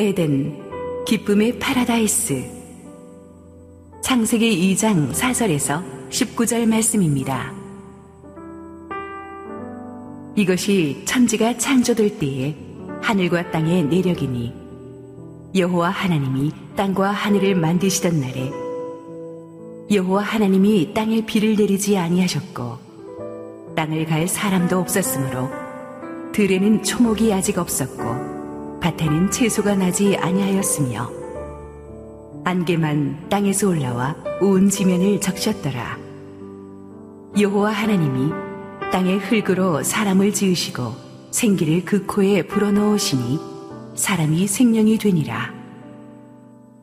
에덴, 기쁨의 파라다이스. 창세기 2장 4절에서 19절 말씀입니다. 이것이 천지가 창조될 때에 하늘과 땅의 내력이니 여호와 하나님이 땅과 하늘을 만드시던 날에 여호와 하나님이 땅에 비를 내리지 아니하셨고 땅을 갈 사람도 없었으므로 들에는 초목이 아직 없었고 밭에는 채소가 나지 아니하였으며 안개만 땅에서 올라와 온 지면을 적셨더라 여호와 하나님이 땅의 흙으로 사람을 지으시고 생기를 그 코에 불어넣으시니 사람이 생명이 되니라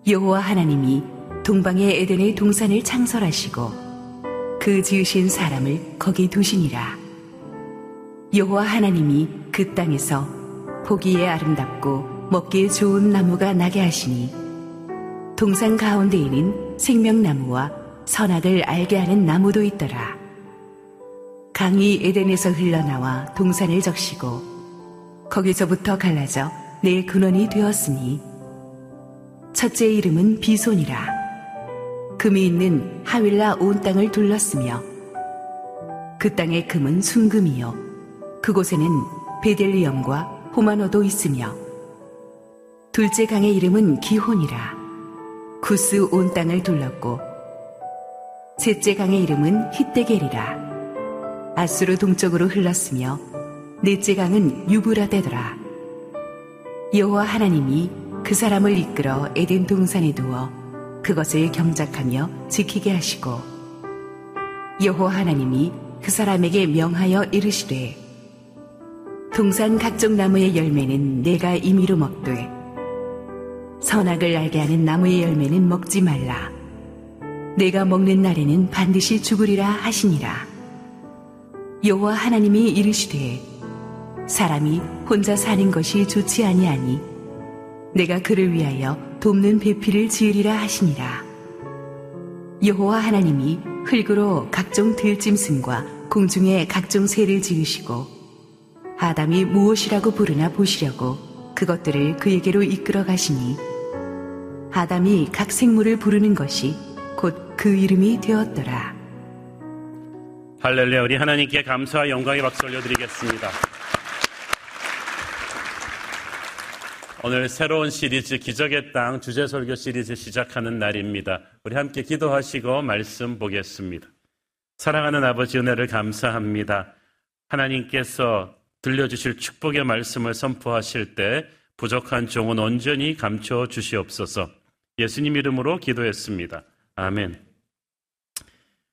여호와 하나님이 동방의 에덴의 동산을 창설하시고 그 지으신 사람을 거기 두시니라. 여호와 하나님이 그 땅에서 보기에 아름답고 먹기에 좋은 나무가 나게 하시니 동산 가운데에는 생명나무와 선악을 알게 하는 나무도 있더라. 강이 에덴에서 흘러나와 동산을 적시고 거기서부터 갈라져 내 근원이 되었으니 첫째 이름은 비손이라. 금이 있는 하윌라 온 땅을 둘렀으며 그 땅의 금은 순금이요 그곳에는 베델리엄과 호마노도 있으며 둘째 강의 이름은 기혼이라 구스 온 땅을 둘렀고 셋째 강의 이름은 히데겔이라 아수르 동쪽으로 흘렀으며 넷째 강은 유브라데더라. 여호와 하나님이 그 사람을 이끌어 에덴 동산에 두어 그것을 경작하며 지키게 하시고 여호와 하나님이 그 사람에게 명하여 이르시되 동산 각종 나무의 열매는 내가 임의로 먹되 선악을 알게 하는 나무의 열매는 먹지 말라 내가 먹는 날에는 반드시 죽으리라 하시니라 여호와 하나님이 이르시되 사람이 혼자 사는 것이 좋지 아니하니 내가 그를 위하여 돕는 배필을 지으리라 하시니라. 여호와 하나님이 흙으로 각종 들짐승과 공중에 각종 새를 지으시고 아담이 무엇이라고 부르나 보시려고 그것들을 그에게로 이끌어 가시니 아담이 각 생물을 부르는 것이 곧 그 이름이 되었더라. 할렐루야 우리 하나님께 감사와 영광의 박수 올려드리겠습니다. 오늘 새로운 시리즈 기적의 땅 주제 설교 시리즈 시작하는 날입니다. 우리 함께 기도하시고 말씀 보겠습니다. 사랑하는 아버지 은혜를 감사합니다. 하나님께서 들려주실 축복의 말씀을 선포하실 때 부족한 종은 온전히 감춰 주시옵소서. 예수님 이름으로 기도했습니다. 아멘.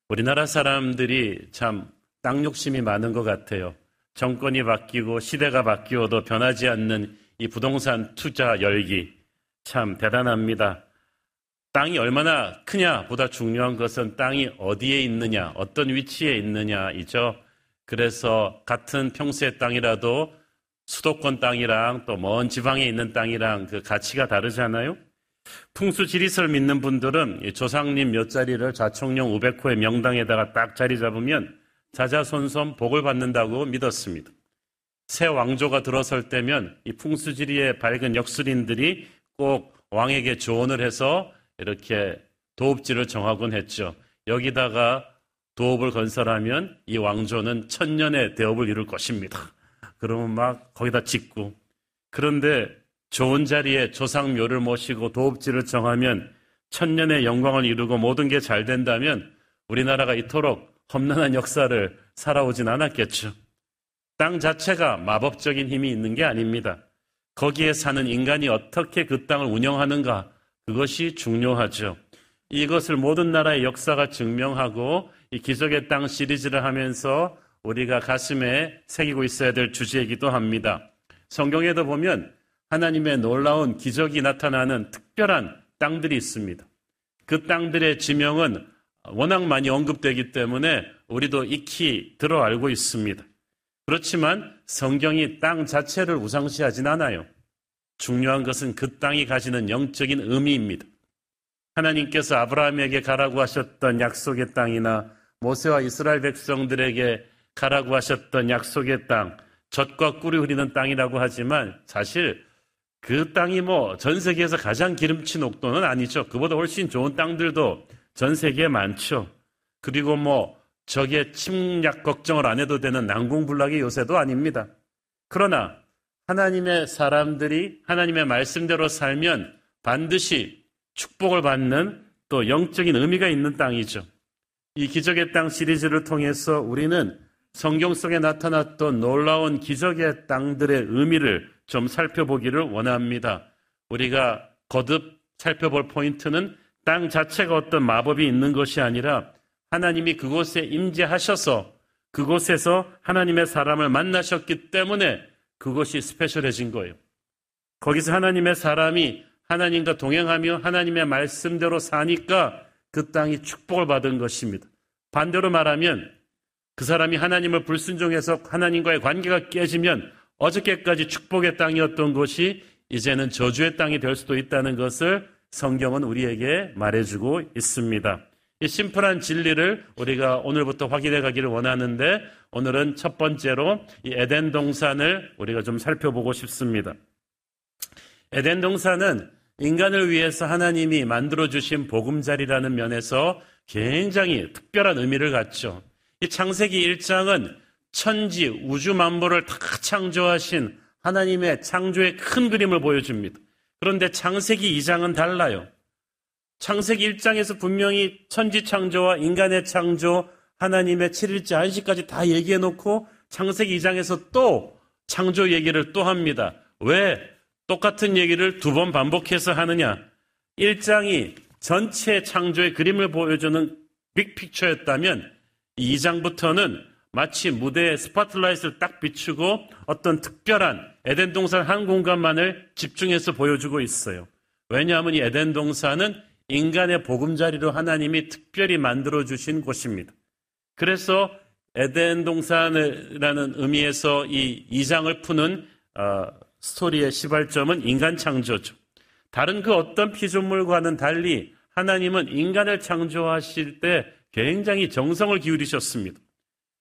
우리나라 사람들이 참 땅 욕심이 많은 것 같아요. 정권이 바뀌고 시대가 바뀌어도 변하지 않는 이 부동산 투자 열기 참 대단합니다. 땅이 얼마나 크냐 보다 중요한 것은 땅이 어디에 있느냐, 어떤 위치에 있느냐이죠. 그래서 같은 평수의 땅이라도 수도권 땅이랑 또 먼 지방에 있는 땅이랑 그 가치가 다르잖아요. 풍수 지리설 믿는 분들은 조상님 몇 자리를 좌총령 500호의 명당에다가 딱 자리 잡으면 자자손손 복을 받는다고 믿었습니다. 새 왕조가 들어설 때면 이 풍수지리의 밝은 역술인들이 꼭 왕에게 조언을 해서 이렇게 도읍지를 정하곤 했죠. 여기다가 도읍을 건설하면 이 왕조는 천년의 대업을 이룰 것입니다. 그러면 막 거기다 짓고 그런데 좋은 자리에 조상묘를 모시고 도읍지를 정하면 천년의 영광을 이루고 모든 게 잘 된다면 우리나라가 이토록 험난한 역사를 살아오진 않았겠죠. 땅 자체가 마법적인 힘이 있는 게 아닙니다. 거기에 사는 인간이 어떻게 그 땅을 운영하는가, 그것이 중요하죠. 이것을 모든 나라의 역사가 증명하고 이 기적의 땅 시리즈를 하면서 우리가 가슴에 새기고 있어야 될 주제이기도 합니다. 성경에도 보면 하나님의 놀라운 기적이 나타나는 특별한 땅들이 있습니다. 그 땅들의 지명은 워낙 많이 언급되기 때문에 우리도 익히 들어 알고 있습니다. 그렇지만 성경이 땅 자체를 우상시하진 않아요. 중요한 것은 그 땅이 가지는 영적인 의미입니다. 하나님께서 아브라함에게 가라고 하셨던 약속의 땅이나 모세와 이스라엘 백성들에게 가라고 하셨던 약속의 땅, 젖과 꿀이 흐리는 땅이라고 하지만 사실 그 땅이 뭐 전 세계에서 가장 기름진 옥도는 아니죠. 그보다 훨씬 좋은 땅들도 전 세계에 많죠. 그리고 뭐 적의 침략 걱정을 안 해도 되는 난공불락의 요새도 아닙니다. 그러나 하나님의 사람들이 하나님의 말씀대로 살면 반드시 축복을 받는 또 영적인 의미가 있는 땅이죠. 이 기적의 땅 시리즈를 통해서 우리는 성경 속에 나타났던 놀라운 기적의 땅들의 의미를 좀 살펴보기를 원합니다. 우리가 거듭 살펴볼 포인트는 땅 자체가 어떤 마법이 있는 것이 아니라 하나님이 그곳에 임재하셔서 그곳에서 하나님의 사람을 만나셨기 때문에 그것이 스페셜해진 거예요. 거기서 하나님의 사람이 하나님과 동행하며 하나님의 말씀대로 사니까 그 땅이 축복을 받은 것입니다. 반대로 말하면 그 사람이 하나님을 불순종해서 하나님과의 관계가 깨지면 어저께까지 축복의 땅이었던 곳이 이제는 저주의 땅이 될 수도 있다는 것을 성경은 우리에게 말해주고 있습니다. 이 심플한 진리를 우리가 오늘부터 확인해 가기를 원하는데 오늘은 첫 번째로 이 에덴 동산을 우리가 좀 살펴보고 싶습니다. 에덴 동산은 인간을 위해서 하나님이 만들어 주신 보금자리라는 면에서 굉장히 특별한 의미를 갖죠. 이 창세기 1장은 천지 우주 만물을 다 창조하신 하나님의 창조의 큰 그림을 보여줍니다. 그런데 창세기 2장은 달라요. 창세기 1장에서 분명히 천지 창조와 인간의 창조, 하나님의 7일째 안식까지 다 얘기해 놓고 창세기 2장에서 또 창조 얘기를 또 합니다. 왜 똑같은 얘기를 두 번 반복해서 하느냐? 1장이 전체 창조의 그림을 보여주는 big picture였다면 2장부터는 마치 무대에 스포트라이트를 딱 비추고 어떤 특별한 에덴 동산 한 공간만을 집중해서 보여주고 있어요. 왜냐하면 이 에덴 동산은 인간의 보금자리로 하나님이 특별히 만들어 주신 곳입니다. 그래서 에덴 동산이라는 의미에서 이 2장을 푸는 어, 스토리의 시발점은 인간 창조죠. 다른 그 어떤 피조물과는 달리 하나님은 인간을 창조하실 때 굉장히 정성을 기울이셨습니다.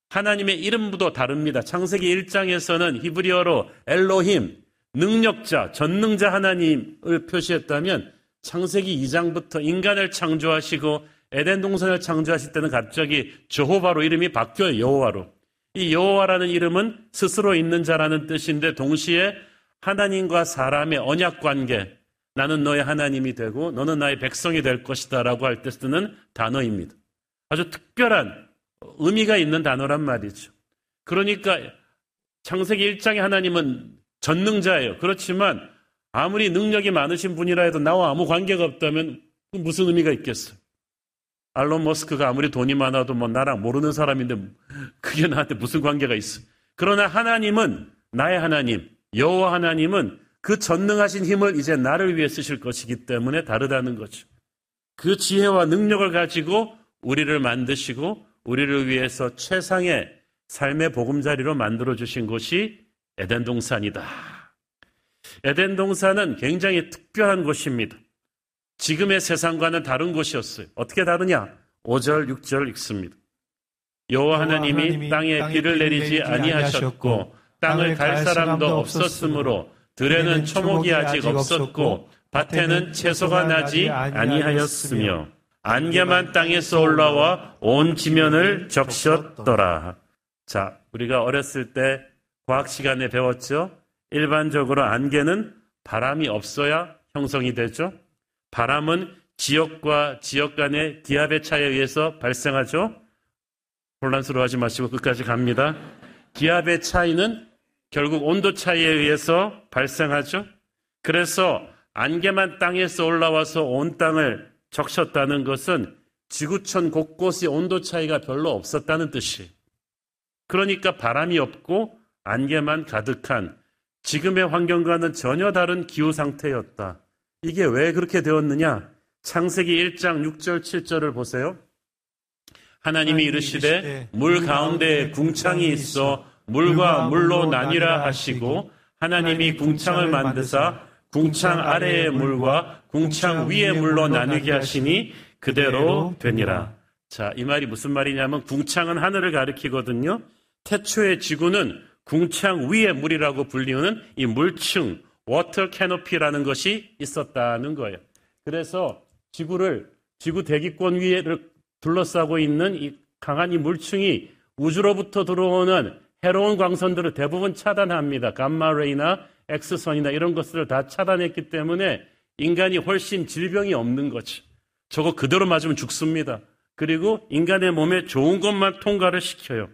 하나님의 이름도 다릅니다. 창세기 1장에서는 히브리어로 엘로힘, 능력자, 전능자 하나님을 표시했다면 창세기 2장부터 인간을 창조하시고 에덴 동산을 창조하실 때는 갑자기 저호바로 이름이 바뀌어요. 여호와로. 이 여호와라는 이름은 스스로 있는 자라는 뜻인데 동시에 하나님과 사람의 언약 관계, 나는 너의 하나님이 되고 너는 나의 백성이 될 것이다 라고 할 때 쓰는 단어입니다. 아주 특별한 의미가 있는 단어란 말이죠. 그러니까 창세기 1장의 하나님은 전능자예요. 그렇지만 아무리 능력이 많으신 분이라 해도 나와 아무 관계가 없다면 무슨 의미가 있겠어요? 알론 머스크가 아무리 돈이 많아도 뭐 나랑 모르는 사람인데 그게 나한테 무슨 관계가 있어? 그러나 하나님은 나의 하나님, 여호와 하나님은 그 전능하신 힘을 이제 나를 위해 쓰실 것이기 때문에 다르다는 거죠. 그 지혜와 능력을 가지고 우리를 만드시고 우리를 위해서 최상의 삶의 보금자리로 만들어 주신 곳이 에덴 동산이다. 에덴 동산은 굉장히 특별한 곳입니다. 지금의 세상과는 다른 곳이었어요. 어떻게 다르냐? 5절, 6절 읽습니다. 여호와 하나님이 땅에 비를 내리지 아니하셨고 땅을 갈 사람도 없었으므로 들에는 초목이 아직 없었고 밭에는 채소가 나지 아니하였으며 안개만 땅에서 올라와 온 지면을 적셨더라. 자, 우리가 어렸을 때 과학 시간에 배웠죠? 일반적으로 안개는 바람이 없어야 형성이 되죠. 바람은 지역과 지역 간의 기압의 차이에 의해서 발생하죠. 혼란스러워하지 마시고 끝까지 갑니다. 기압의 차이는 결국 온도 차이에 의해서 발생하죠. 그래서 안개만 땅에서 올라와서 온 땅을 적셨다는 것은 지구촌 곳곳이 온도 차이가 별로 없었다는 뜻이에요. 그러니까 바람이 없고 안개만 가득한 지금의 환경과는 전혀 다른 기후 상태였다. 이게 왜 그렇게 되었느냐? 창세기 1장 6절 7절을 보세요. 하나님이 이르시되 물 가운데 궁창이 있어 물과 물로 나뉘라 하시고 하나님이 궁창을 만드사 궁창 아래의 물과 궁창 위의 물로 나누게 하시니 그대로 되니라. 자, 이 말이 무슨 말이냐면 궁창은 하늘을 가리키거든요. 태초의 지구는 궁창 위의 물이라고 불리는 이 물층, water canopy라는 것이 있었다는 거예요. 그래서 지구를 지구 대기권 위에를 둘러싸고 있는 이 강한 이 물층이 우주로부터 들어오는 해로운 광선들을 대부분 차단합니다. gamma ray나 엑스선이나 이런 것들을 다 차단했기 때문에 인간이 훨씬 질병이 없는 거죠. 저거 그대로 맞으면 죽습니다. 그리고 인간의 몸에 좋은 것만 통과를 시켜요.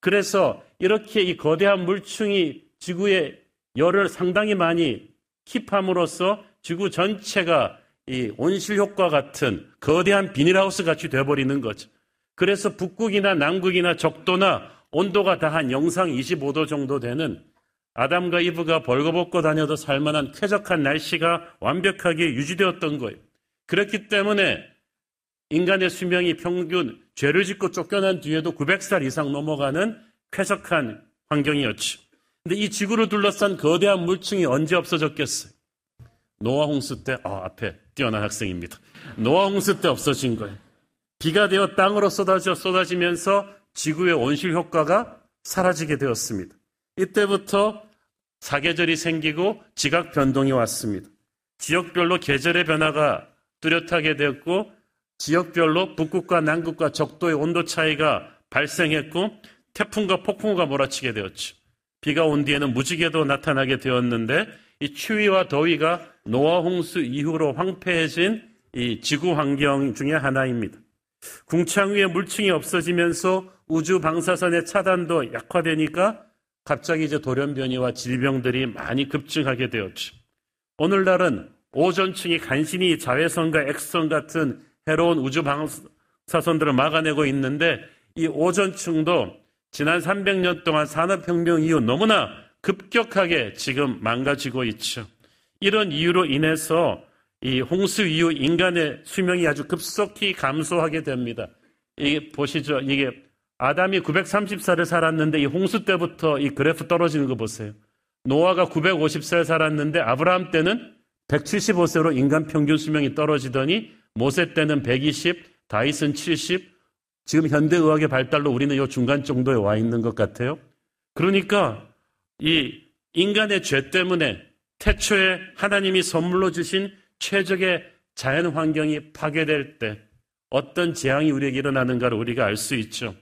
그래서 이렇게 이 거대한 물층이 지구의 열을 상당히 많이 킵함으로써 지구 전체가 이 온실 효과 같은 거대한 비닐하우스 같이 돼버리는 거죠. 그래서 북극이나 남극이나 적도나 온도가 다 한 영상 25도 정도 되는 아담과 이브가 벌거벗고 다녀도 살만한 쾌적한 날씨가 완벽하게 유지되었던 거예요. 그렇기 때문에 인간의 수명이 평균 죄를 짓고 쫓겨난 뒤에도 900살 이상 넘어가는 쾌적한 환경이었죠. 근데 이 지구를 둘러싼 거대한 물층이 언제 없어졌겠어요? 노아 홍수 때, 아, 앞에 뛰어난 학생입니다. 노아 홍수 때 없어진 거예요. 비가 되어 땅으로 쏟아져 쏟아지면서 지구의 온실 효과가 사라지게 되었습니다. 이때부터 사계절이 생기고 지각 변동이 왔습니다. 지역별로 계절의 변화가 뚜렷하게 되었고 지역별로 북극과 남극과 적도의 온도 차이가 발생했고 태풍과 폭풍우가 몰아치게 되었죠. 비가 온 뒤에는 무지개도 나타나게 되었는데 이 추위와 더위가 노아 홍수 이후로 황폐해진 이 지구 환경 중의 하나입니다. 궁창 위에 물층이 없어지면서 우주 방사선의 차단도 약화되니까 갑자기 이제 돌연변이와 질병들이 많이 급증하게 되었죠. 오늘날은 오존층이 간신히 자외선과 엑선 같은 해로운 우주 방사선들을 막아내고 있는데 이 오존층도 지난 300년 동안 산업혁명 이후 너무나 급격하게 지금 망가지고 있죠. 이런 이유로 인해서 이 홍수 이후 인간의 수명이 아주 급속히 감소하게 됩니다. 이게 보시죠. 이게 아담이 930살을 살았는데 이 홍수 때부터 이 그래프 떨어지는 거 보세요. 노아가 950살 살았는데 아브라함 때는 175세로 인간 평균 수명이 떨어지더니 모세 때는 120, 다이슨 70, 지금 현대의학의 발달로 우리는 이 중간 정도에 와 있는 것 같아요. 그러니까 이 인간의 죄 때문에 태초에 하나님이 선물로 주신 최적의 자연 환경이 파괴될 때 어떤 재앙이 우리에게 일어나는가를 우리가 알 수 있죠.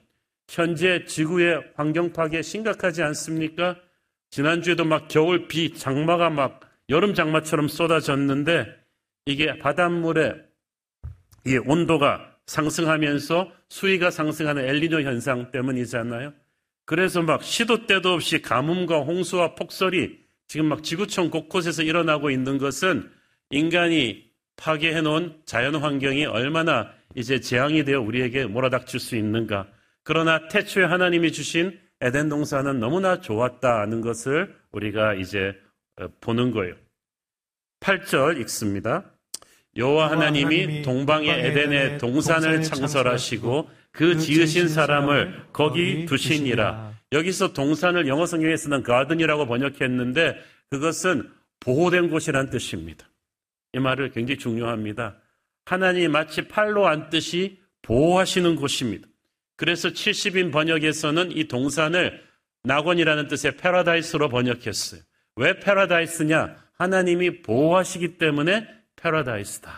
현재 지구의 환경 파괴 심각하지 않습니까? 지난주에도 막 겨울 비, 장마가 막 여름 장마처럼 쏟아졌는데 이게 바닷물의 이 온도가 상승하면서 수위가 상승하는 엘리뇨 현상 때문이잖아요. 그래서 막 시도 때도 없이 가뭄과 홍수와 폭설이 지금 막 지구촌 곳곳에서 일어나고 있는 것은 인간이 파괴해 놓은 자연 환경이 얼마나 이제 재앙이 되어 우리에게 몰아닥칠 수 있는가. 그러나 태초에 하나님이 주신 에덴 동산은 너무나 좋았다는 것을 우리가 이제 어, 보는 거예요. 8절 읽습니다. 여호와 하나님이 동방의 에덴의 동산을 창설하시고 그 지으신 사람을 거기 두시니라. 여기서 동산을 영어 성경에서는 가든이라고 번역했는데 그것은 보호된 곳이란 뜻입니다. 이 말을 굉장히 중요합니다. 하나님이 마치 팔로 안듯이 보호하시는 곳입니다. 그래서 70인 번역에서는 이 동산을 낙원이라는 뜻의 패러다이스로 번역했어요. 왜 패러다이스냐? 하나님이 보호하시기 때문에 패러다이스다.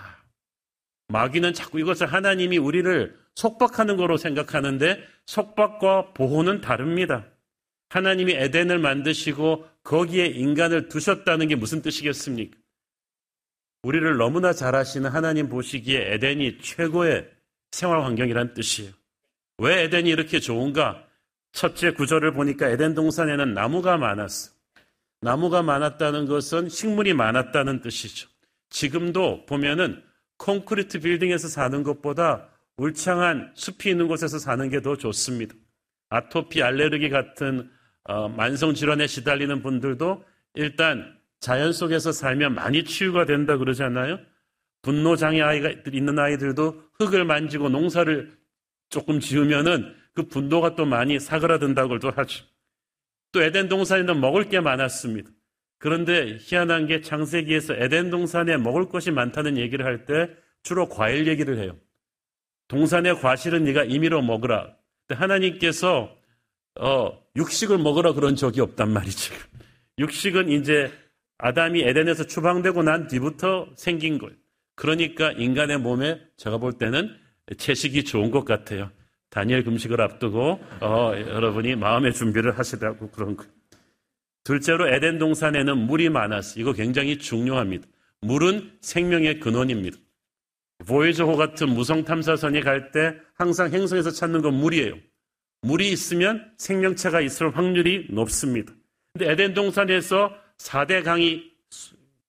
마귀는 자꾸 이것을 하나님이 우리를 속박하는 거로 생각하는데 속박과 보호는 다릅니다. 하나님이 에덴을 만드시고 거기에 인간을 두셨다는 게 무슨 뜻이겠습니까? 우리를 너무나 잘 아시는 하나님 보시기에 에덴이 최고의 생활 환경이란 뜻이에요. 왜 에덴이 이렇게 좋은가? 첫째 구절을 보니까 에덴 동산에는 나무가 많았어. 나무가 많았다는 것은 식물이 많았다는 뜻이죠. 지금도 보면은 콘크리트 빌딩에서 사는 것보다 울창한 숲이 있는 곳에서 사는 게 더 좋습니다. 아토피, 알레르기 같은 어, 만성 질환에 시달리는 분들도 일단 자연 속에서 살면 많이 치유가 된다 그러잖아요. 분노 장애 아이가 있는 아이들도 흙을 만지고 농사를 조금 지으면은 그 분노가 또 많이 사그라든다고도 하죠. 또 에덴 동산에는 먹을 게 많았습니다. 그런데 희한한 게 창세기에서 에덴 동산에 먹을 것이 많다는 얘기를 할 때 주로 과일 얘기를 해요. 동산의 과실은 네가 임의로 먹으라. 하나님께서 어, 육식을 먹으라 그런 적이 없단 말이죠. 육식은 이제 아담이 에덴에서 추방되고 난 뒤부터 생긴 거예요. 그러니까 인간의 몸에 제가 볼 때는 채식이 좋은 것 같아요. 다니엘 금식을 앞두고 어, 여러분이 마음의 준비를 하시라고 그런 거. 둘째로 에덴 동산에는 물이 많았어. 이거 굉장히 중요합니다. 물은 생명의 근원입니다. 보이저호 같은 무성 탐사선이 갈 때 항상 행성에서 찾는 건 물이에요. 물이 있으면 생명체가 있을 확률이 높습니다. 근데 에덴 동산에서 4대 강이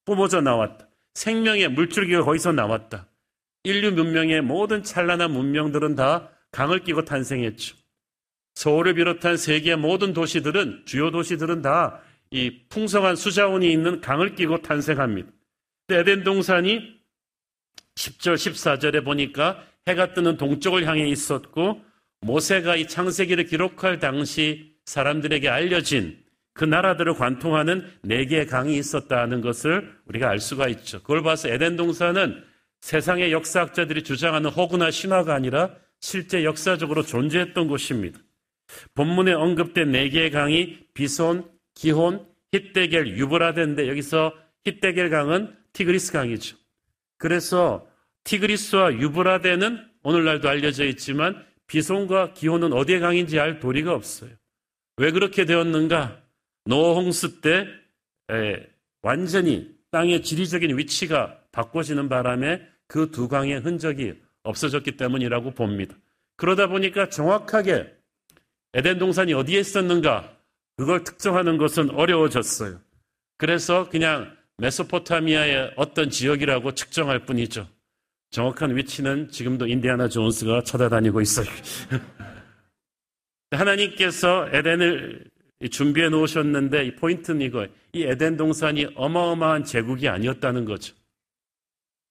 뿜어져 나왔다. 생명의 물줄기가 거기서 나왔다. 인류 문명의 모든 찬란한 문명들은 다 강을 끼고 탄생했죠. 서울을 비롯한 세계 모든 도시들은 주요 도시들은 다 이 풍성한 수자원이 있는 강을 끼고 탄생합니다. 에덴 동산이 10절, 14절에 보니까 해가 뜨는 동쪽을 향해 있었고 모세가 이 창세기를 기록할 당시 사람들에게 알려진 그 나라들을 관통하는 네 개의 강이 있었다는 것을 우리가 알 수가 있죠. 그걸 봐서 에덴 동산은 세상의 역사학자들이 주장하는 허구나 신화가 아니라 실제 역사적으로 존재했던 곳입니다. 본문에 언급된 네 개의 강이 비손, 기혼, 히데겔, 유브라데인데 여기서 히데겔 강은 티그리스 강이죠. 그래서 티그리스와 유브라데는 오늘날도 알려져 있지만 비손과 기혼은 어디의 강인지 알 도리가 없어요. 왜 그렇게 되었는가? 노아 홍수 때 에, 완전히 땅의 지리적인 위치가 바꿔지는 바람에 그 두 강의 흔적이 없어졌기 때문이라고 봅니다. 그러다 보니까 정확하게 에덴 동산이 어디에 있었는가 그걸 특정하는 것은 어려워졌어요. 그래서 그냥 메소포타미아의 어떤 지역이라고 측정할 뿐이죠. 정확한 위치는 지금도 인디아나 존스가 찾아다니고 있어요. 하나님께서 에덴을 준비해 놓으셨는데 이 포인트는 이거예요. 이 에덴 동산이 어마어마한 제국이 아니었다는 거죠.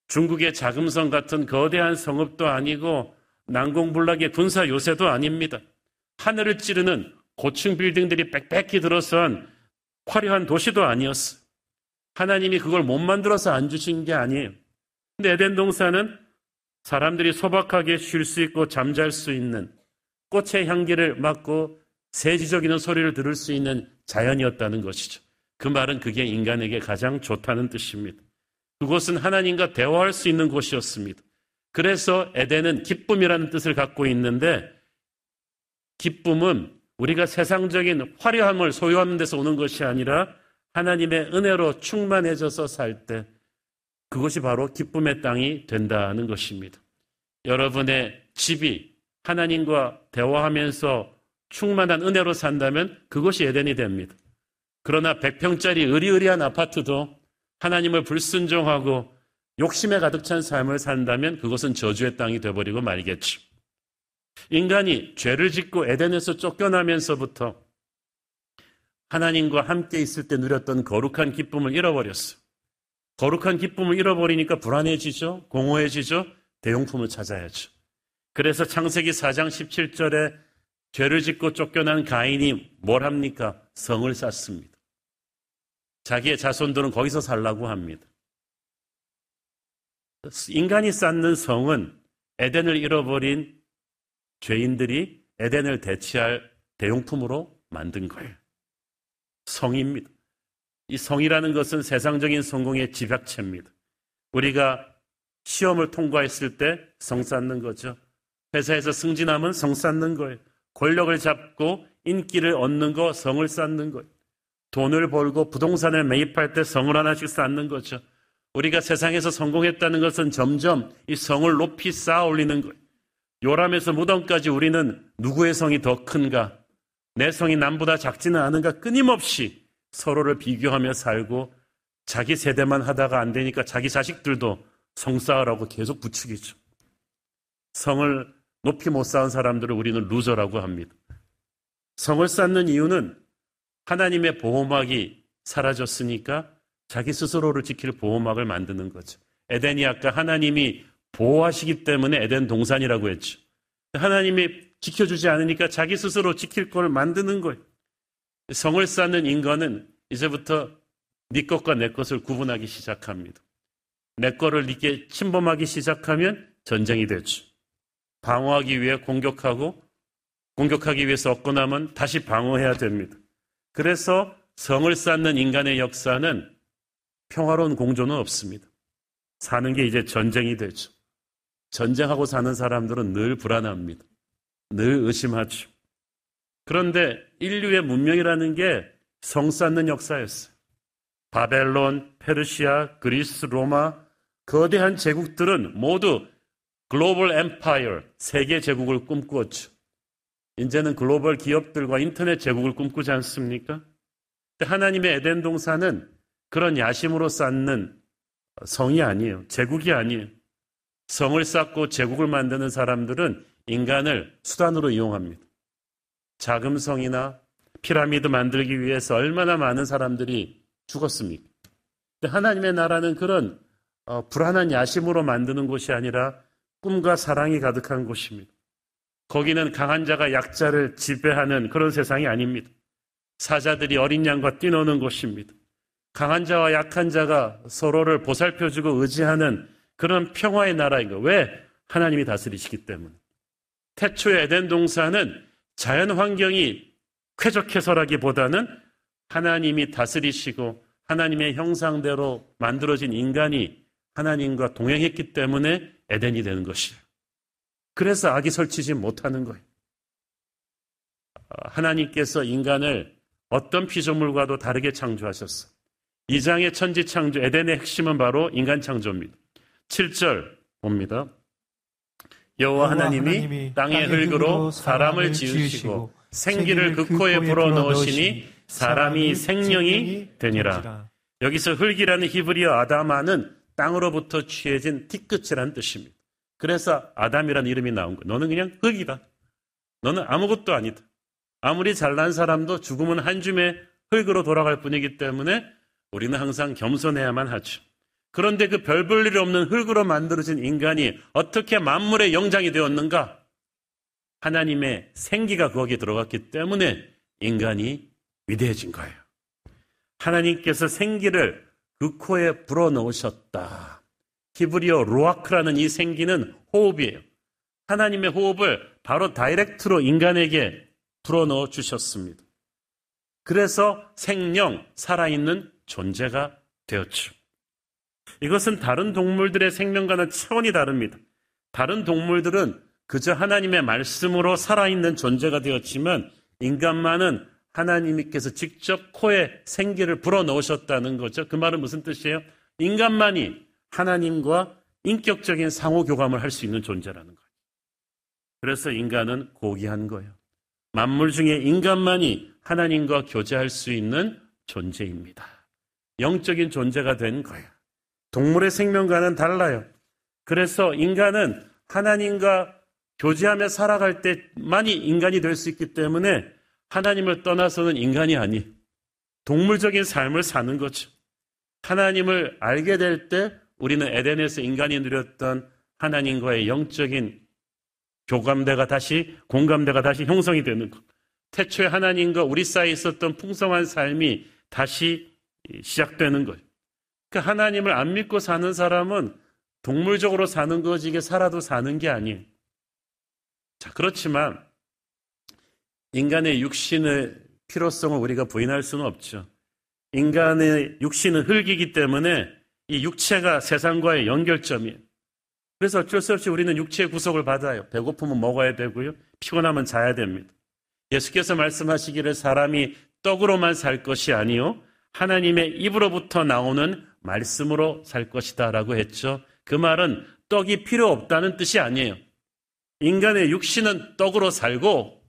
중국의 자금성 같은 거대한 성읍도 아니고 난공불락의 군사 요새도 아닙니다. 하늘을 찌르는 고층 빌딩들이 빽빽히 들어선 화려한 도시도 아니었어. 하나님이 그걸 못 만들어서 안 주신 게 아니에요. 근데 에덴 동산은 사람들이 소박하게 쉴 수 있고 잠잘 수 있는 꽃의 향기를 맡고 세지적인 소리를 들을 수 있는 자연이었다는 것이죠. 그 말은 그게 인간에게 가장 좋다는 뜻입니다. 그곳은 하나님과 대화할 수 있는 곳이었습니다. 그래서 에덴은 기쁨이라는 뜻을 갖고 있는데 기쁨은 우리가 세상적인 화려함을 소유하는 데서 오는 것이 아니라 하나님의 은혜로 충만해져서 살 때 그것이 바로 기쁨의 땅이 된다는 것입니다. 여러분의 집이 하나님과 대화하면서 충만한 은혜로 산다면 그것이 에덴이 됩니다. 그러나 100평짜리 의리의리한 아파트도 하나님을 불순종하고 욕심에 가득 찬 삶을 산다면 그것은 저주의 땅이 되어버리고 말겠죠. 인간이 죄를 짓고 에덴에서 쫓겨나면서부터 하나님과 함께 있을 때 누렸던 거룩한 기쁨을 잃어버렸어. 거룩한 기쁨을 잃어버리니까 불안해지죠? 공허해지죠? 대용품을 찾아야죠. 그래서 창세기 4장 17절에 죄를 짓고 쫓겨난 가인이 뭘 합니까? 성을 쌓습니다. 자기의 자손들은 거기서 살라고 합니다. 인간이 쌓는 성은 에덴을 잃어버린 죄인들이 에덴을 대체할 대용품으로 만든 거예요. 성입니다. 이 성이라는 것은 세상적인 성공의 집약체입니다. 우리가 시험을 통과했을 때 성 쌓는 거죠. 회사에서 승진하면 성 쌓는 거예요. 권력을 잡고 인기를 얻는 거, 성을 쌓는 거예요. 돈을 벌고 부동산을 매입할 때 성을 하나씩 쌓는 거죠. 우리가 세상에서 성공했다는 것은 점점 이 성을 높이 쌓아 올리는 거예요. 요람에서 무덤까지 우리는 누구의 성이 더 큰가? 내 성이 남보다 작지는 않은가? 끊임없이 서로를 비교하며 살고 자기 세대만 하다가 안 되니까 자기 자식들도 성 쌓으라고 계속 부추기죠. 성을 높이 못 쌓은 사람들을 우리는 loser라고 합니다. 성을 쌓는 이유는 하나님의 보호막이 사라졌으니까 자기 스스로를 지킬 보호막을 만드는 거죠. 에덴이 아까 하나님이 보호하시기 때문에 에덴 동산이라고 했죠. 하나님이 지켜주지 않으니까 자기 스스로 지킬 걸 만드는 거예요. 성을 쌓는 인간은 이제부터 네 것과 내 것을 구분하기 시작합니다. 내 거를 네게 침범하기 시작하면 전쟁이 되죠. 방어하기 위해 공격하고 공격하기 위해서 얻고 나면 다시 방어해야 됩니다. 그래서 성을 쌓는 인간의 역사는 평화로운 공존은 없습니다. 사는 게 이제 전쟁이 되죠. 전쟁하고 사는 사람들은 늘 불안합니다. 늘 의심하죠. 그런데 인류의 문명이라는 게 성 쌓는 역사였어요. 바벨론, 페르시아, 그리스, 로마, 거대한 제국들은 모두 글로벌 엠파이어, 세계 제국을 꿈꾸었죠. 이제는 글로벌 기업들과 인터넷 제국을 꿈꾸지 않습니까? 하나님의 에덴 동산은 그런 야심으로 쌓는 성이 아니에요. 제국이 아니에요. 성을 쌓고 제국을 만드는 사람들은 인간을 수단으로 이용합니다. 자금성이나 피라미드 만들기 위해서 얼마나 많은 사람들이 죽었습니까? 하나님의 나라는 그런 어, 불안한 야심으로 만드는 곳이 아니라 꿈과 사랑이 가득한 곳입니다. 거기는 강한 자가 약자를 지배하는 그런 세상이 아닙니다. 사자들이 어린 양과 뛰노는 곳입니다. 강한 자와 약한 자가 서로를 보살펴주고 의지하는 그런 평화의 나라인 거. 왜? 하나님이 다스리시기 때문에. 태초의 에덴 동산은 자연 환경이 쾌적해서라기보다는 하나님이 다스리시고 하나님의 형상대로 만들어진 인간이 하나님과 동행했기 때문에 에덴이 되는 것이에요. 그래서 악이 설치지 못하는 거예요. 하나님께서 인간을 어떤 피조물과도 다르게 창조하셨어. 이 장의 천지 창조, 에덴의 핵심은 바로 인간 창조입니다. 7절 봅니다. 여호와 하나님이 땅의 흙으로 사람을 지으시고 생기를 그 코에 불어넣으시니 사람이 생명이 되니라. 여기서 흙이라는 히브리어 아담아는 땅으로부터 취해진 티끝이라는 뜻입니다. 그래서 아담이라는 이름이 나온 거예요. 너는 그냥 흙이다. 너는 아무것도 아니다. 아무리 잘난 사람도 죽으면 한 줌의 흙으로 돌아갈 뿐이기 때문에 우리는 항상 겸손해야만 하죠. 그런데 그 별 볼 일 없는 흙으로 만들어진 인간이 어떻게 만물의 영장이 되었는가? 하나님의 생기가 거기에 들어갔기 때문에 인간이 위대해진 거예요. 하나님께서 생기를 그 코에 불어넣으셨다. 히브리어 루아크라는 이 생기는 호흡이에요. 하나님의 호흡을 바로 다이렉트로 인간에게 불어넣어 주셨습니다. 그래서 생명, 살아있는 존재가 되었죠. 이것은 다른 동물들의 생명과는 차원이 다릅니다. 다른 동물들은 그저 하나님의 말씀으로 살아있는 존재가 되었지만 인간만은 하나님께서 직접 코에 생기를 불어 넣으셨다는 거죠. 그 말은 무슨 뜻이에요? 인간만이 하나님과 인격적인 상호 교감을 할 수 있는 존재라는 거예요. 그래서 인간은 고귀한 거예요. 만물 중에 인간만이 하나님과 교제할 수 있는 존재입니다. 영적인 존재가 된 거예요. 동물의 생명과는 달라요. 그래서 인간은 하나님과 교제하며 살아갈 때만이 인간이 될 수 있기 때문에 하나님을 떠나서는 인간이 아니 동물적인 삶을 사는 거죠. 하나님을 알게 될 때 우리는 에덴에서 인간이 누렸던 하나님과의 영적인 교감대가 다시 공감대가 다시 형성이 되는 것. 태초에 하나님과 우리 사이에 있었던 풍성한 삶이 다시 시작되는 거예요. 그 하나님을 안 믿고 사는 사람은 동물적으로 사는 거지 이게 살아도 사는 게 아니에요. 자, 그렇지만 인간의 육신의 필요성을 우리가 부인할 수는 없죠. 인간의 육신은 흙이기 때문에 이 육체가 세상과의 연결점이에요. 그래서 어쩔 수 없이 우리는 육체의 구속을 받아요. 배고프면 먹어야 되고요. 피곤하면 자야 됩니다. 예수께서 말씀하시기를 사람이 떡으로만 살 것이 아니요 하나님의 입으로부터 나오는 말씀으로 살 것이다라고 했죠. 그 말은 떡이 필요 없다는 뜻이 아니에요. 인간의 육신은 떡으로 살고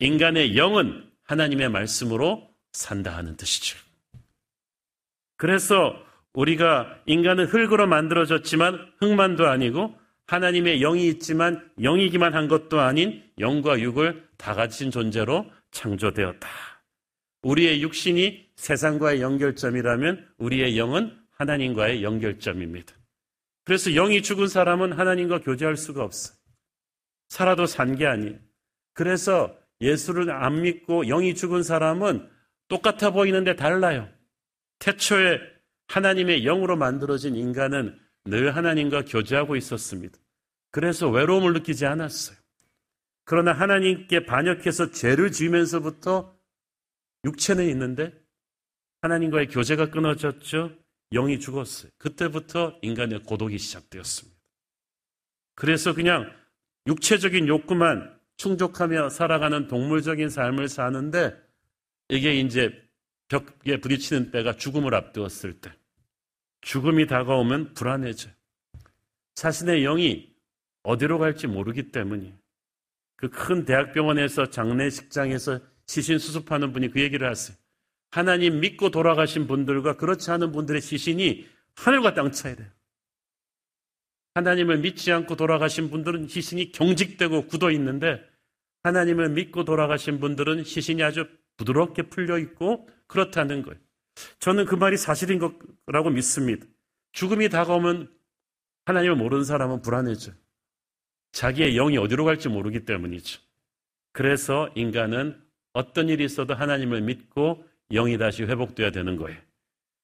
인간의 영은 하나님의 말씀으로 산다 하는 뜻이죠. 그래서 우리가 인간은 흙으로 만들어졌지만 흙만도 아니고 하나님의 영이 있지만 영이기만 한 것도 아닌 영과 육을 다 가진 존재로 창조되었다. 우리의 육신이 세상과의 연결점이라면 우리의 영은 하나님과의 연결점입니다. 그래서 영이 죽은 사람은 하나님과 교제할 수가 없어. 살아도 산 게 아니에요. 그래서 예수를 안 믿고 영이 죽은 사람은 똑같아 보이는데 달라요. 태초에 하나님의 영으로 만들어진 인간은 늘 하나님과 교제하고 있었습니다. 그래서 외로움을 느끼지 않았어요. 그러나 하나님께 반역해서 죄를 지으면서부터 육체는 있는데 하나님과의 교제가 끊어졌죠. 영이 죽었어요. 그때부터 인간의 고독이 시작되었습니다. 그래서 그냥 육체적인 욕구만 충족하며 살아가는 동물적인 삶을 사는데 이게 이제 벽에 부딪히는 때가 죽음을 앞두었을 때 죽음이 다가오면 불안해져요. 자신의 영이 어디로 갈지 모르기 때문이에요. 그 큰 대학병원에서 장례식장에서 시신 수습하는 분이 그 얘기를 하세요. 하나님 믿고 돌아가신 분들과 그렇지 않은 분들의 시신이 하늘과 땅 차이 돼요. 하나님을 믿지 않고 돌아가신 분들은 시신이 경직되고 굳어 있는데 하나님을 믿고 돌아가신 분들은 시신이 아주 부드럽게 풀려 있고 그렇다는 거예요. 저는 그 말이 사실인 거라고 믿습니다. 죽음이 다가오면 하나님을 모르는 사람은 불안해져요. 자기의 영이 어디로 갈지 모르기 때문이죠. 그래서 인간은 어떤 일이 있어도 하나님을 믿고 영이 다시 회복돼야 되는 거예요.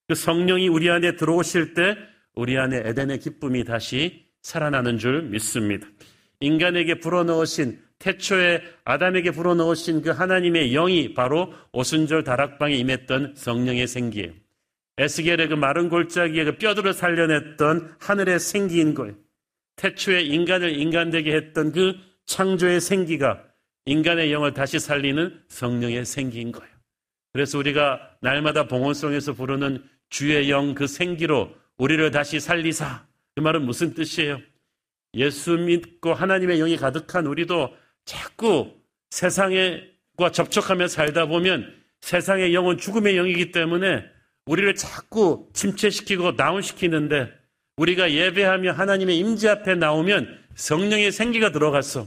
그 성령이 우리 안에 들어오실 때 우리 안에 에덴의 기쁨이 다시 살아나는 줄 믿습니다. 인간에게 불어넣으신 태초에 아담에게 불어넣으신 그 하나님의 영이 바로 오순절 다락방에 임했던 성령의 생기예요. 에스겔의 그 마른 골짜기에 그 뼈들을 살려냈던 하늘의 생기인 거예요. 태초에 인간을 인간되게 했던 그 창조의 생기가 인간의 영을 다시 살리는 성령의 생기인 거예요. 그래서 우리가 날마다 봉헌송에서 부르는 주의 영 그 생기로 우리를 다시 살리사. 그 말은 무슨 뜻이에요? 예수 믿고 하나님의 영이 가득한 우리도 자꾸 세상과 접촉하며 살다 보면 세상의 영은 죽음의 영이기 때문에 우리를 자꾸 침체시키고 다운시키는데 우리가 예배하며 하나님의 임재 앞에 나오면 성령의 생기가 들어갔어.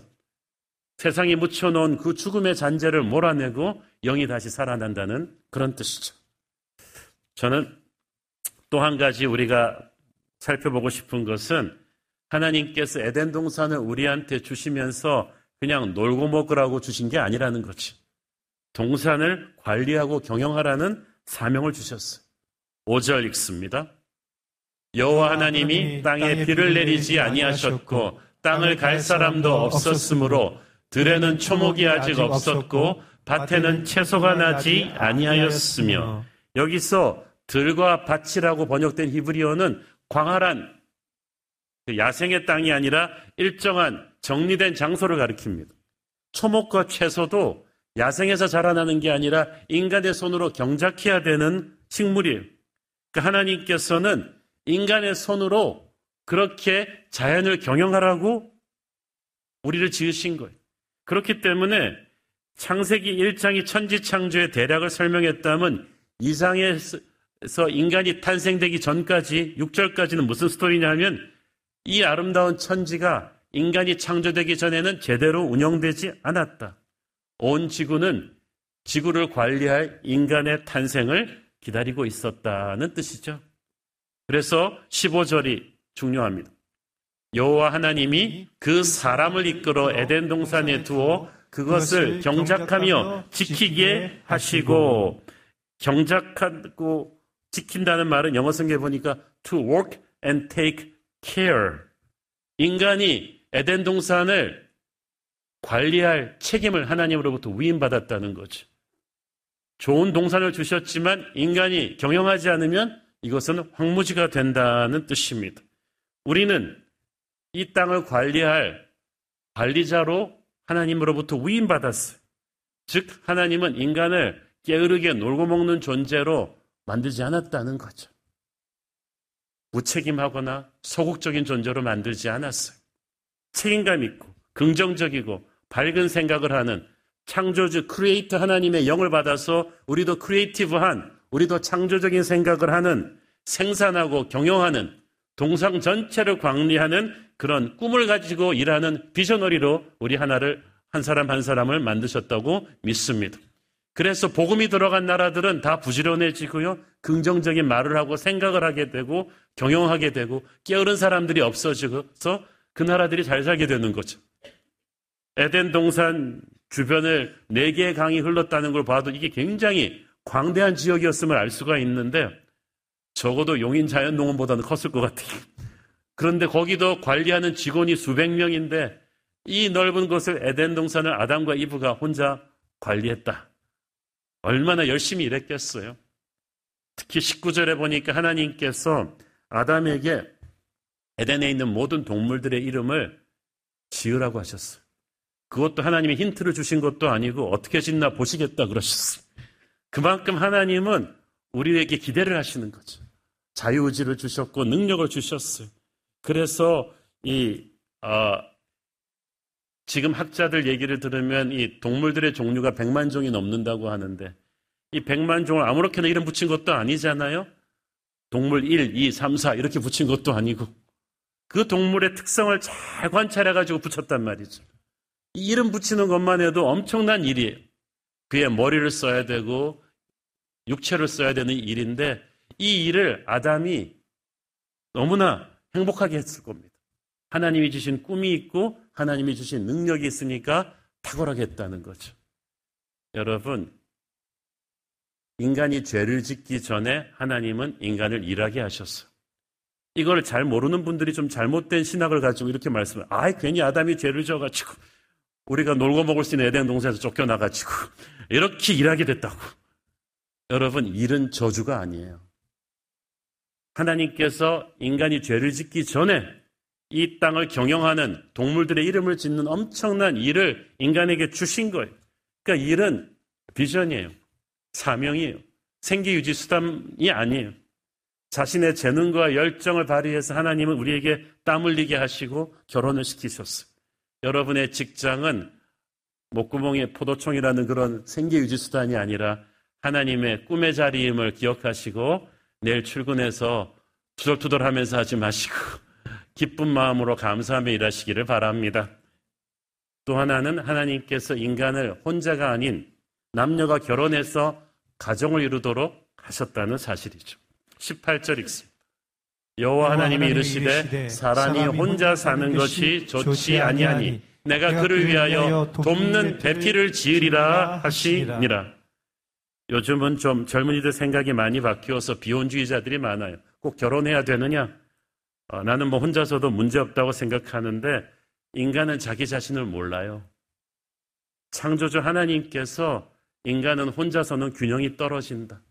세상에 묻혀놓은 그 죽음의 잔재를 몰아내고 영이 다시 살아난다는 그런 뜻이죠. 저는 또 한 가지 우리가 살펴보고 싶은 것은 하나님께서 에덴 동산을 우리한테 주시면서 그냥 놀고 먹으라고 주신 게 아니라는 거지. 동산을 관리하고 경영하라는 사명을 주셨어요. 5절 읽습니다. 여호와 하나님이 땅에 비를 내리지 아니하셨고 땅을 갈 사람도 없었으므로 들에는 초목이 아직 없었고 밭에는 채소가 나지 아니하였으며 여기서 들과 밭이라고 번역된 히브리어는 광활한 그 야생의 땅이 아니라 일정한 정리된 장소를 가리킵니다. 초목과 채소도 야생에서 자라나는 게 아니라 인간의 손으로 경작해야 되는 식물이에요. 그 하나님께서는 인간의 손으로 그렇게 자연을 경영하라고 우리를 지으신 거예요. 그렇기 때문에 창세기 1장이 천지창조의 대략을 설명했다면 2장에서 인간이 탄생되기 전까지 6절까지는 무슨 스토리냐면 이 아름다운 천지가 인간이 창조되기 전에는 제대로 운영되지 않았다. 온 지구는 지구를 관리할 인간의 탄생을 기다리고 있었다는 뜻이죠. 그래서 15절이 중요합니다. 여호와 하나님이 그 사람을 이끌어 에덴 동산에 두어 그것을 경작하며 지키게 하시고 경작하고 지킨다는 말은 영어 성경에 보니까 to work and take care. 인간이 에덴 동산을 관리할 책임을 하나님으로부터 위임받았다는 거죠. 좋은 동산을 주셨지만 인간이 경영하지 않으면 이것은 황무지가 된다는 뜻입니다. 우리는 이 땅을 관리할 관리자로 하나님으로부터 위임받았어요. 즉, 하나님은 인간을 게으르게 놀고 먹는 존재로 만들지 않았다는 거죠. 무책임하거나 소극적인 존재로 만들지 않았어요. 책임감 있고 긍정적이고 밝은 생각을 하는 창조주 크리에이터 하나님의 영을 받아서 우리도 creative한 우리도 창조적인 생각을 하는 생산하고 경영하는 동산 전체를 관리하는 그런 꿈을 가지고 일하는 visionary로 우리 하나를 한 사람 한 사람을 만드셨다고 믿습니다. 그래서 복음이 들어간 나라들은 다 부지런해지고요. 긍정적인 말을 하고 생각을 하게 되고 경영하게 되고 게으른 사람들이 없어지고서 그 나라들이 잘 살게 되는 거죠. 에덴 동산 주변을 네 개의 강이 흘렀다는 걸 봐도 이게 굉장히 광대한 지역이었음을 알 수가 있는데 적어도 용인 자연농원보다는 컸을 것 같아요. 그런데 거기도 관리하는 직원이 수백 명인데 이 넓은 곳을 에덴 동산을 아담과 이브가 혼자 관리했다. 얼마나 열심히 일했겠어요. 특히 19절에 보니까 하나님께서 아담에게 에덴에 있는 모든 동물들의 이름을 지으라고 하셨어요. 그것도 하나님이 힌트를 주신 것도 아니고 어떻게 짓나 보시겠다 그러셨어요. 그만큼 하나님은 우리에게 기대를 하시는 거죠. 자유의지를 주셨고 능력을 주셨어요. 그래서 이 어, 지금 학자들 얘기를 들으면 이 동물들의 종류가 100만 종이 넘는다고 하는데 이 100만 종을 아무렇게나 이름 붙인 것도 아니잖아요. 동물 1, 2, 3, 4 이렇게 붙인 것도 아니고 그 동물의 특성을 잘 관찰해 가지고 붙였단 말이죠. 이 이름 붙이는 것만 해도 엄청난 일이에요. 그의 머리를 써야 되고 육체를 써야 되는 일인데 이 일을 아담이 너무나 행복하게 했을 겁니다. 하나님이 주신 꿈이 있고 하나님이 주신 능력이 있으니까 탁월하게 했다는 거죠. 여러분, 인간이 죄를 짓기 전에 하나님은 인간을 일하게 하셨어요. 이걸 잘 모르는 분들이 좀 잘못된 신학을 가지고 이렇게 말씀을, 아, 괜히 아담이 죄를 져가지고 우리가 놀고 먹을 수 있는 에덴 동산에서 쫓겨나가지고 이렇게 일하게 됐다고. 여러분, 일은 저주가 아니에요. 하나님께서 인간이 죄를 짓기 전에 이 땅을 경영하는 동물들의 이름을 짓는 엄청난 일을 인간에게 주신 거예요. 그러니까 일은 비전이에요. 사명이에요. 생계유지 수단이 아니에요. 자신의 재능과 열정을 발휘해서 하나님은 우리에게 땀 흘리게 하시고 결혼을 시키셨어요. 여러분의 직장은 목구멍에 포도총이라는 그런 생계 유지 수단이 아니라 하나님의 꿈의 자리임을 기억하시고 내일 출근해서 투덜투덜 하면서 하지 마시고 기쁜 마음으로 감사하며 일하시기를 바랍니다. 또 하나는 하나님께서 인간을 혼자가 아닌 남녀가 결혼해서 가정을 이루도록 하셨다는 사실이죠. 18절 읽습니다. 여호와 하나님이 이르시되 사람이 혼자 사는 것이 좋지 아니하니 내가 그를 위하여 돕는 배필을 지으리라 하시니라. 요즘은 좀 젊은이들 생각이 많이 바뀌어서 비혼주의자들이 많아요. 꼭 결혼해야 되느냐? 어, 나는 뭐 혼자서도 문제 없다고 생각하는데 인간은 자기 자신을 몰라요. 창조주 하나님께서 인간은 혼자서는 균형이 떨어진다.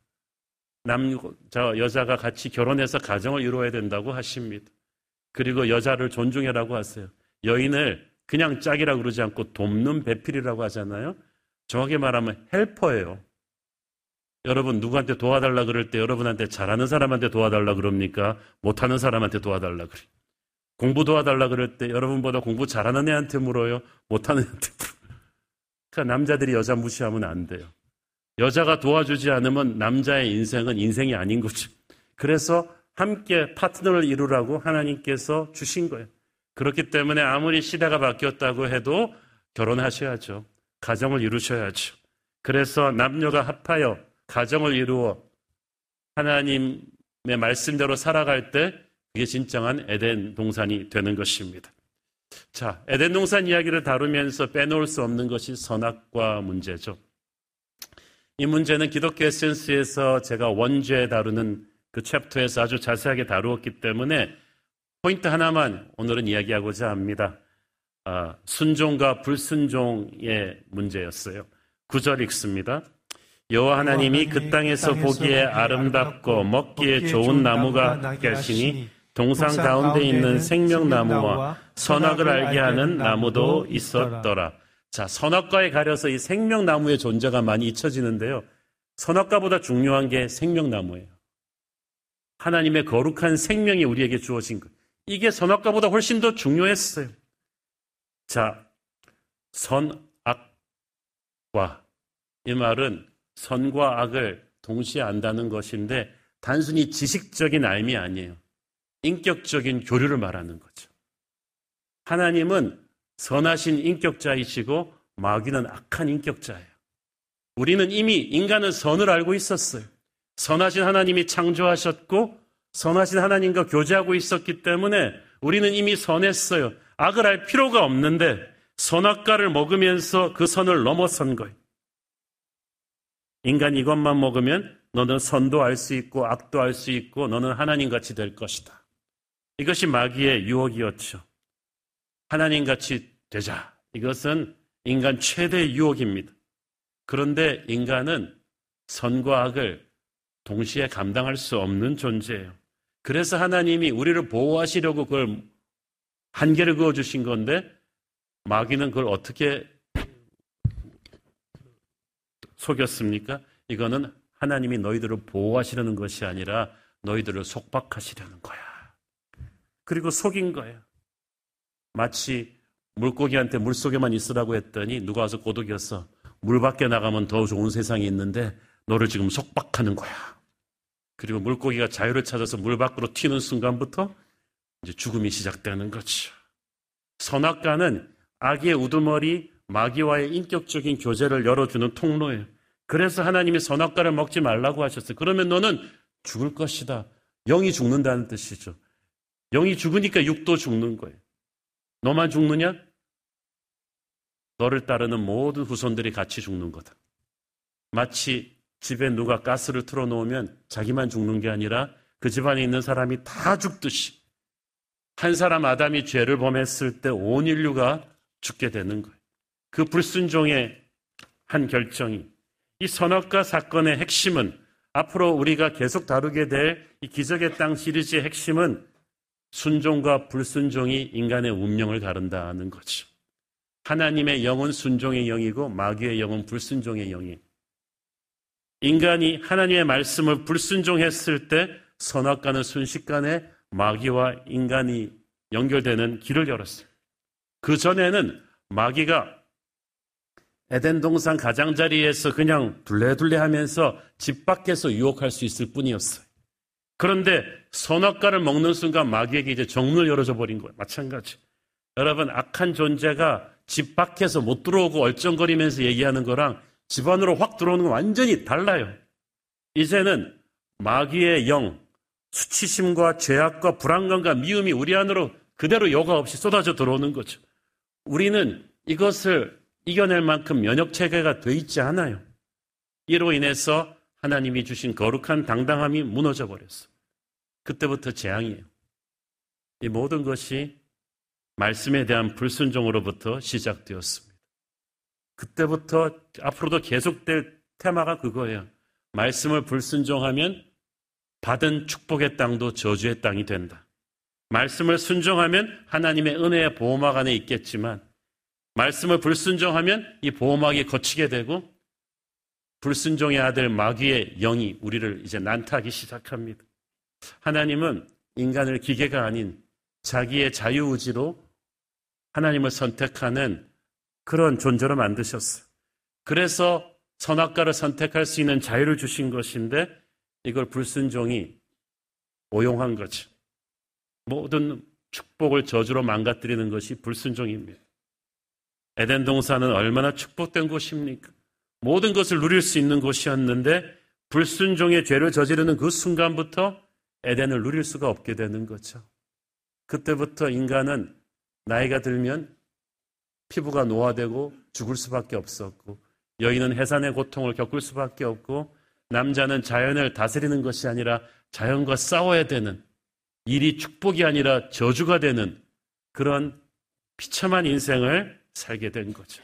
남, 저 여자가 같이 결혼해서 가정을 이루어야 된다고 하십니다. 그리고 여자를 존중해라고 하세요. 여인을 그냥 짝이라고 그러지 않고 돕는 배필이라고 하잖아요. 정확히 말하면 헬퍼예요. 여러분 누구한테 도와달라 그럴 때 여러분한테 잘하는 사람한테 도와달라 그럽니까? 못하는 사람한테 도와달라 그래. 공부 도와달라 그럴 때 여러분보다 공부 잘하는 애한테 물어요? 못하는 애한테? 그러니까 남자들이 여자 무시하면 안 돼요. 여자가 도와주지 않으면 남자의 인생은 인생이 아닌 거죠. 그래서 함께 파트너를 이루라고 하나님께서 주신 거예요. 그렇기 때문에 아무리 시대가 바뀌었다고 해도 결혼하셔야죠. 가정을 이루셔야죠. 그래서 남녀가 합하여 가정을 이루어 하나님의 말씀대로 살아갈 때 그게 진정한 에덴 동산이 되는 것입니다. 자, 에덴 동산 이야기를 다루면서 빼놓을 수 없는 것이 선악과 문제죠. 이 문제는 기독교 에센스에서 제가 원죄 다루는 그 챕터에서 아주 자세하게 다루었기 때문에 포인트 하나만 오늘은 이야기하고자 합니다. 아, 순종과 불순종의 문제였어요. 구절 읽습니다. 여호와 하나님이 그 땅에서 보기에 아름답고 먹기에 좋은 나무가 계시니 동상 가운데 있는 생명나무와 선악을 알게 하는 나무도 있었더라. 자, 선악과에 가려서 이 생명나무의 존재가 많이 잊혀지는데요. 선악과보다 중요한 게 생명나무예요. 하나님의 거룩한 생명이 우리에게 주어진 것. 이게 선악과보다 훨씬 더 중요했어요. 자, 선악과. 이 말은 선과 악을 동시에 안다는 것인데 단순히 지식적인 알미 아니에요. 인격적인 교류를 말하는 거죠. 하나님은 선하신 인격자이시고 마귀는 악한 인격자예요. 우리는 이미 인간은 선을 알고 있었어요. 선하신 하나님이 창조하셨고 선하신 하나님과 교제하고 있었기 때문에 우리는 이미 선했어요. 악을 알 필요가 없는데 선악과를 먹으면서 그 선을 넘어선 거예요. 인간 이것만 먹으면 너는 선도 알 수 있고 악도 알 수 있고 너는 하나님 같이 될 것이다. 이것이 마귀의 유혹이었죠. 하나님 같이 되자. 이것은 인간 최대 유혹입니다. 그런데 인간은 선과 악을 동시에 감당할 수 없는 존재예요. 그래서 하나님이 우리를 보호하시려고 그걸 한계를 그어 주신 건데 마귀는 그걸 어떻게 속였습니까? 이거는 하나님이 너희들을 보호하시려는 것이 아니라 너희들을 속박하시려는 거야. 그리고 속인 거예요. 마치 물고기한테 물 속에만 있으라고 했더니 누가 와서 고독이었어. 물 밖에 나가면 더 좋은 세상이 있는데 너를 지금 속박하는 거야. 그리고 물고기가 자유를 찾아서 물 밖으로 튀는 순간부터 이제 죽음이 시작되는 거죠. 선악과는 악의 우두머리 마귀와의 인격적인 교제를 열어주는 통로예요. 그래서 하나님이 선악과를 먹지 말라고 하셨어요. 그러면 너는 죽을 것이다. 영이 죽는다는 뜻이죠. 영이 죽으니까 육도 죽는 거예요. 너만 죽느냐? 너를 따르는 모든 후손들이 같이 죽는 거다. 마치 집에 누가 가스를 틀어놓으면 자기만 죽는 게 아니라 그 집안에 있는 사람이 다 죽듯이 한 사람 아담이 죄를 범했을 때 온 인류가 죽게 되는 거예요. 그 불순종의 한 결정이 이 선악과 사건의 핵심은 앞으로 우리가 계속 다루게 될 이 기적의 땅 시리즈의 핵심은 순종과 불순종이 인간의 운명을 가른다는 거죠. 하나님의 영은 순종의 영이고 마귀의 영은 불순종의 영이. 인간이 하나님의 말씀을 불순종했을 때 선악과는 순식간에 마귀와 인간이 연결되는 길을 열었어요. 그 전에는 마귀가 에덴 동산 가장자리에서 그냥 둘레둘레 하면서 집 밖에서 유혹할 수 있을 뿐이었어요. 그런데 선악과를 먹는 순간 마귀에게 이제 정문을 열어줘 버린 거예요. 마찬가지. 여러분, 악한 존재가 집 밖에서 못 들어오고 얼쩡거리면서 얘기하는 거랑 집 안으로 확 들어오는 건 완전히 달라요. 이제는 마귀의 영, 수치심과 죄악과 불안감과 미움이 우리 안으로 그대로 여과 없이 쏟아져 들어오는 거죠. 우리는 이것을 이겨낼 만큼 면역 체계가 돼 있지 않아요. 이로 인해서 하나님이 주신 거룩한 당당함이 무너져 버렸어. 그때부터 재앙이에요. 이 모든 것이 말씀에 대한 불순종으로부터 시작되었습니다. 그때부터 앞으로도 계속될 테마가 그거예요. 말씀을 불순종하면 받은 축복의 땅도 저주의 땅이 된다. 말씀을 순종하면 하나님의 은혜의 보호막 안에 있겠지만 말씀을 불순종하면 이 보호막이 거치게 되고 불순종의 아들 마귀의 영이 우리를 이제 난타하기 시작합니다. 하나님은 인간을 기계가 아닌 자기의 자유의지로 하나님을 선택하는 그런 존재로 만드셨어요. 그래서 선악과를 선택할 수 있는 자유를 주신 것인데 이걸 불순종이 오용한 거죠. 모든 축복을 저주로 망가뜨리는 것이 불순종입니다. 에덴 동산은 얼마나 축복된 곳입니까? 모든 것을 누릴 수 있는 곳이었는데 불순종의 죄를 저지르는 그 순간부터 에덴을 누릴 수가 없게 되는 거죠. 그때부터 인간은 나이가 들면 피부가 노화되고 죽을 수밖에 없었고 여인은 해산의 고통을 겪을 수밖에 없고 남자는 자연을 다스리는 것이 아니라 자연과 싸워야 되는 일이 축복이 아니라 저주가 되는 그런 비참한 인생을 살게 된 거죠.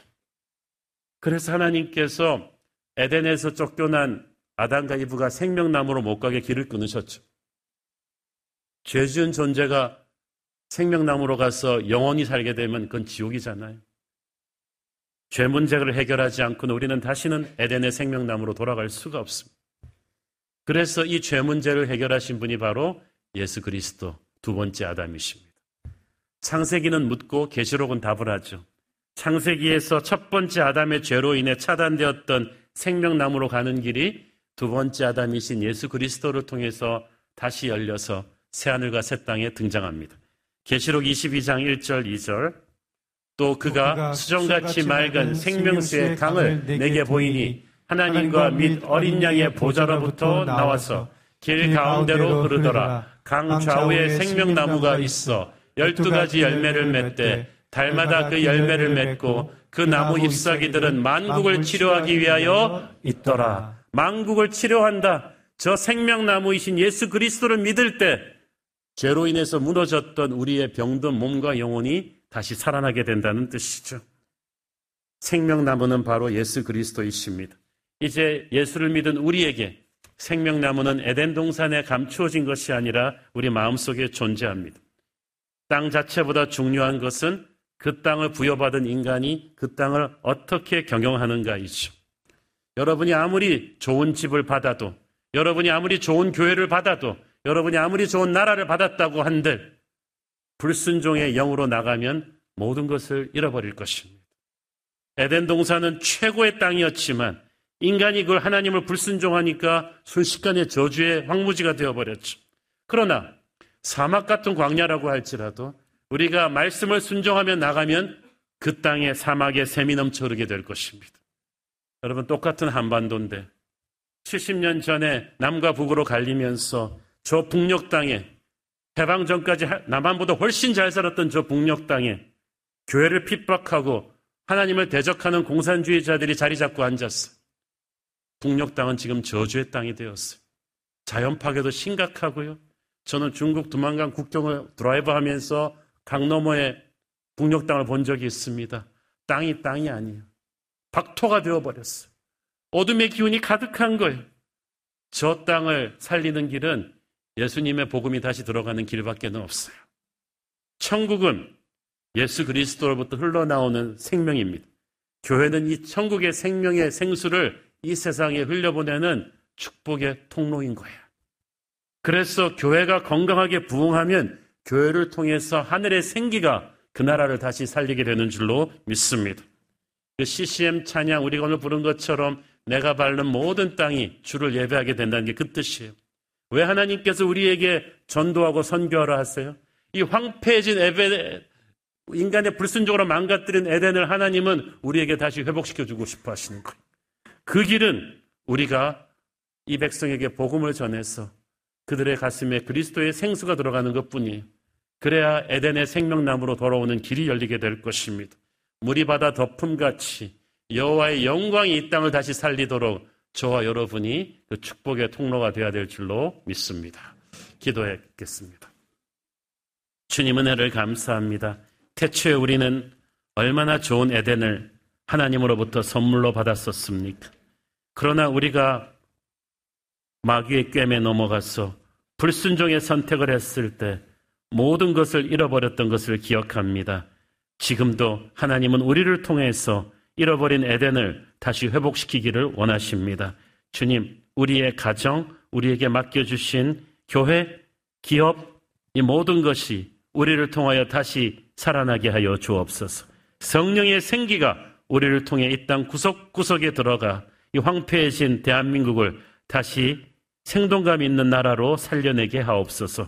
그래서 하나님께서 에덴에서 쫓겨난 아담과 이브가 생명나무로 못 가게 길을 끊으셨죠. 죄 지은 존재가 생명나무로 가서 영원히 살게 되면 그건 지옥이잖아요. 죄 문제를 해결하지 않고는 우리는 다시는 에덴의 생명나무로 돌아갈 수가 없습니다. 그래서 이 죄 문제를 해결하신 분이 바로 예수 그리스도 두 번째 아담이십니다. 창세기는 묻고 계시록은 답을 하죠. 창세기에서 첫 번째 아담의 죄로 인해 차단되었던 생명나무로 가는 길이 두 번째 아담이신 예수 그리스도를 통해서 다시 열려서 새하늘과 새 땅에 등장합니다. 계시록 22장 1절 2절 또 그가, 그가 수정같이 맑은 생명수의 강을 내게 보이니 하나님과 및 어린 양의 보좌로부터 나와서 길 가운데로 흐르더라. 강 좌우에 생명나무가 있어 열두 가지 열매를 맺되 달마다 그 열매를 맺고 그 나무 잎사귀들은 만국을 치료하기 위하여 있더라. 만국을 치료한다. 저 생명나무이신 예수 그리스도를 믿을 때 죄로 인해서 무너졌던 우리의 병든 몸과 영혼이 다시 살아나게 된다는 뜻이죠. 생명나무는 바로 예수 그리스도이십니다. 이제 예수를 믿은 우리에게 생명나무는 에덴 동산에 감추어진 것이 아니라 우리 마음속에 존재합니다. 땅 자체보다 중요한 것은 그 땅을 부여받은 인간이 그 땅을 어떻게 경영하는가이죠. 여러분이 아무리 좋은 집을 받아도, 여러분이 아무리 좋은 교회를 받아도, 여러분이 아무리 좋은 나라를 받았다고 한들, 불순종의 영으로 나가면 모든 것을 잃어버릴 것입니다. 에덴 동산은 최고의 땅이었지만 인간이 그걸 하나님을 불순종하니까 순식간에 저주의 황무지가 되어버렸죠. 그러나 사막 같은 광야라고 할지라도 우리가 말씀을 순종하며 나가면 그 땅에 사막에 샘이 넘쳐 흐르게 될 것입니다. 여러분 똑같은 한반도인데 70년 전에 남과 북으로 갈리면서 저 북녘 땅에 해방 전까지 남한보다 훨씬 잘 살았던 저 북녘 땅에 교회를 핍박하고 하나님을 대적하는 공산주의자들이 자리 잡고 앉았어. 북녘 땅은 지금 저주의 땅이 되었어요. 자연 파괴도 심각하고요. 저는 중국 두만강 국경을 드라이브 하면서 강 너머에 북녘 땅을 본 적이 있습니다. 땅이 땅이 아니에요. 박토가 되어버렸어요. 어둠의 기운이 가득한 거예요. 저 땅을 살리는 길은 예수님의 복음이 다시 들어가는 길밖에 없어요. 천국은 예수 그리스도로부터 흘러나오는 생명입니다. 교회는 이 천국의 생명의 생수를 이 세상에 흘려보내는 축복의 통로인 거예요. 그래서 교회가 건강하게 부흥하면 교회를 통해서 하늘의 생기가 그 나라를 다시 살리게 되는 줄로 믿습니다. 그 CCM 찬양 우리가 오늘 부른 것처럼 내가 밟는 모든 땅이 주를 예배하게 된다는 게 그 뜻이에요. 왜 하나님께서 우리에게 전도하고 선교하라 하세요? 이 황폐해진 에베, 인간의 불순적으로 망가뜨린 에덴을 하나님은 우리에게 다시 회복시켜 주고 싶어 하시는 거예요. 그 길은 우리가 이 백성에게 복음을 전해서 그들의 가슴에 그리스도의 생수가 들어가는 것 뿐이에요. 그래야 에덴의 생명나무로 돌아오는 길이 열리게 될 것입니다. 물이 바다 덮음같이 여호와의 영광이 이 땅을 다시 살리도록 저와 여러분이 그 축복의 통로가 되어야 될 줄로 믿습니다. 기도하겠습니다. 주님 은혜를 감사합니다. 태초에 우리는 얼마나 좋은 에덴을 하나님으로부터 선물로 받았었습니까? 그러나 우리가 마귀의 꿰매 넘어가서 불순종의 선택을 했을 때 모든 것을 잃어버렸던 것을 기억합니다. 지금도 하나님은 우리를 통해서 잃어버린 에덴을 다시 회복시키기를 원하십니다. 주님, 우리의 가정, 우리에게 맡겨주신 교회, 기업, 이 모든 것이 우리를 통하여 다시 살아나게 하여 주옵소서. 성령의 생기가 우리를 통해 이 땅 구석구석에 들어가 이 황폐해진 대한민국을 다시 생동감 있는 나라로 살려내게 하옵소서.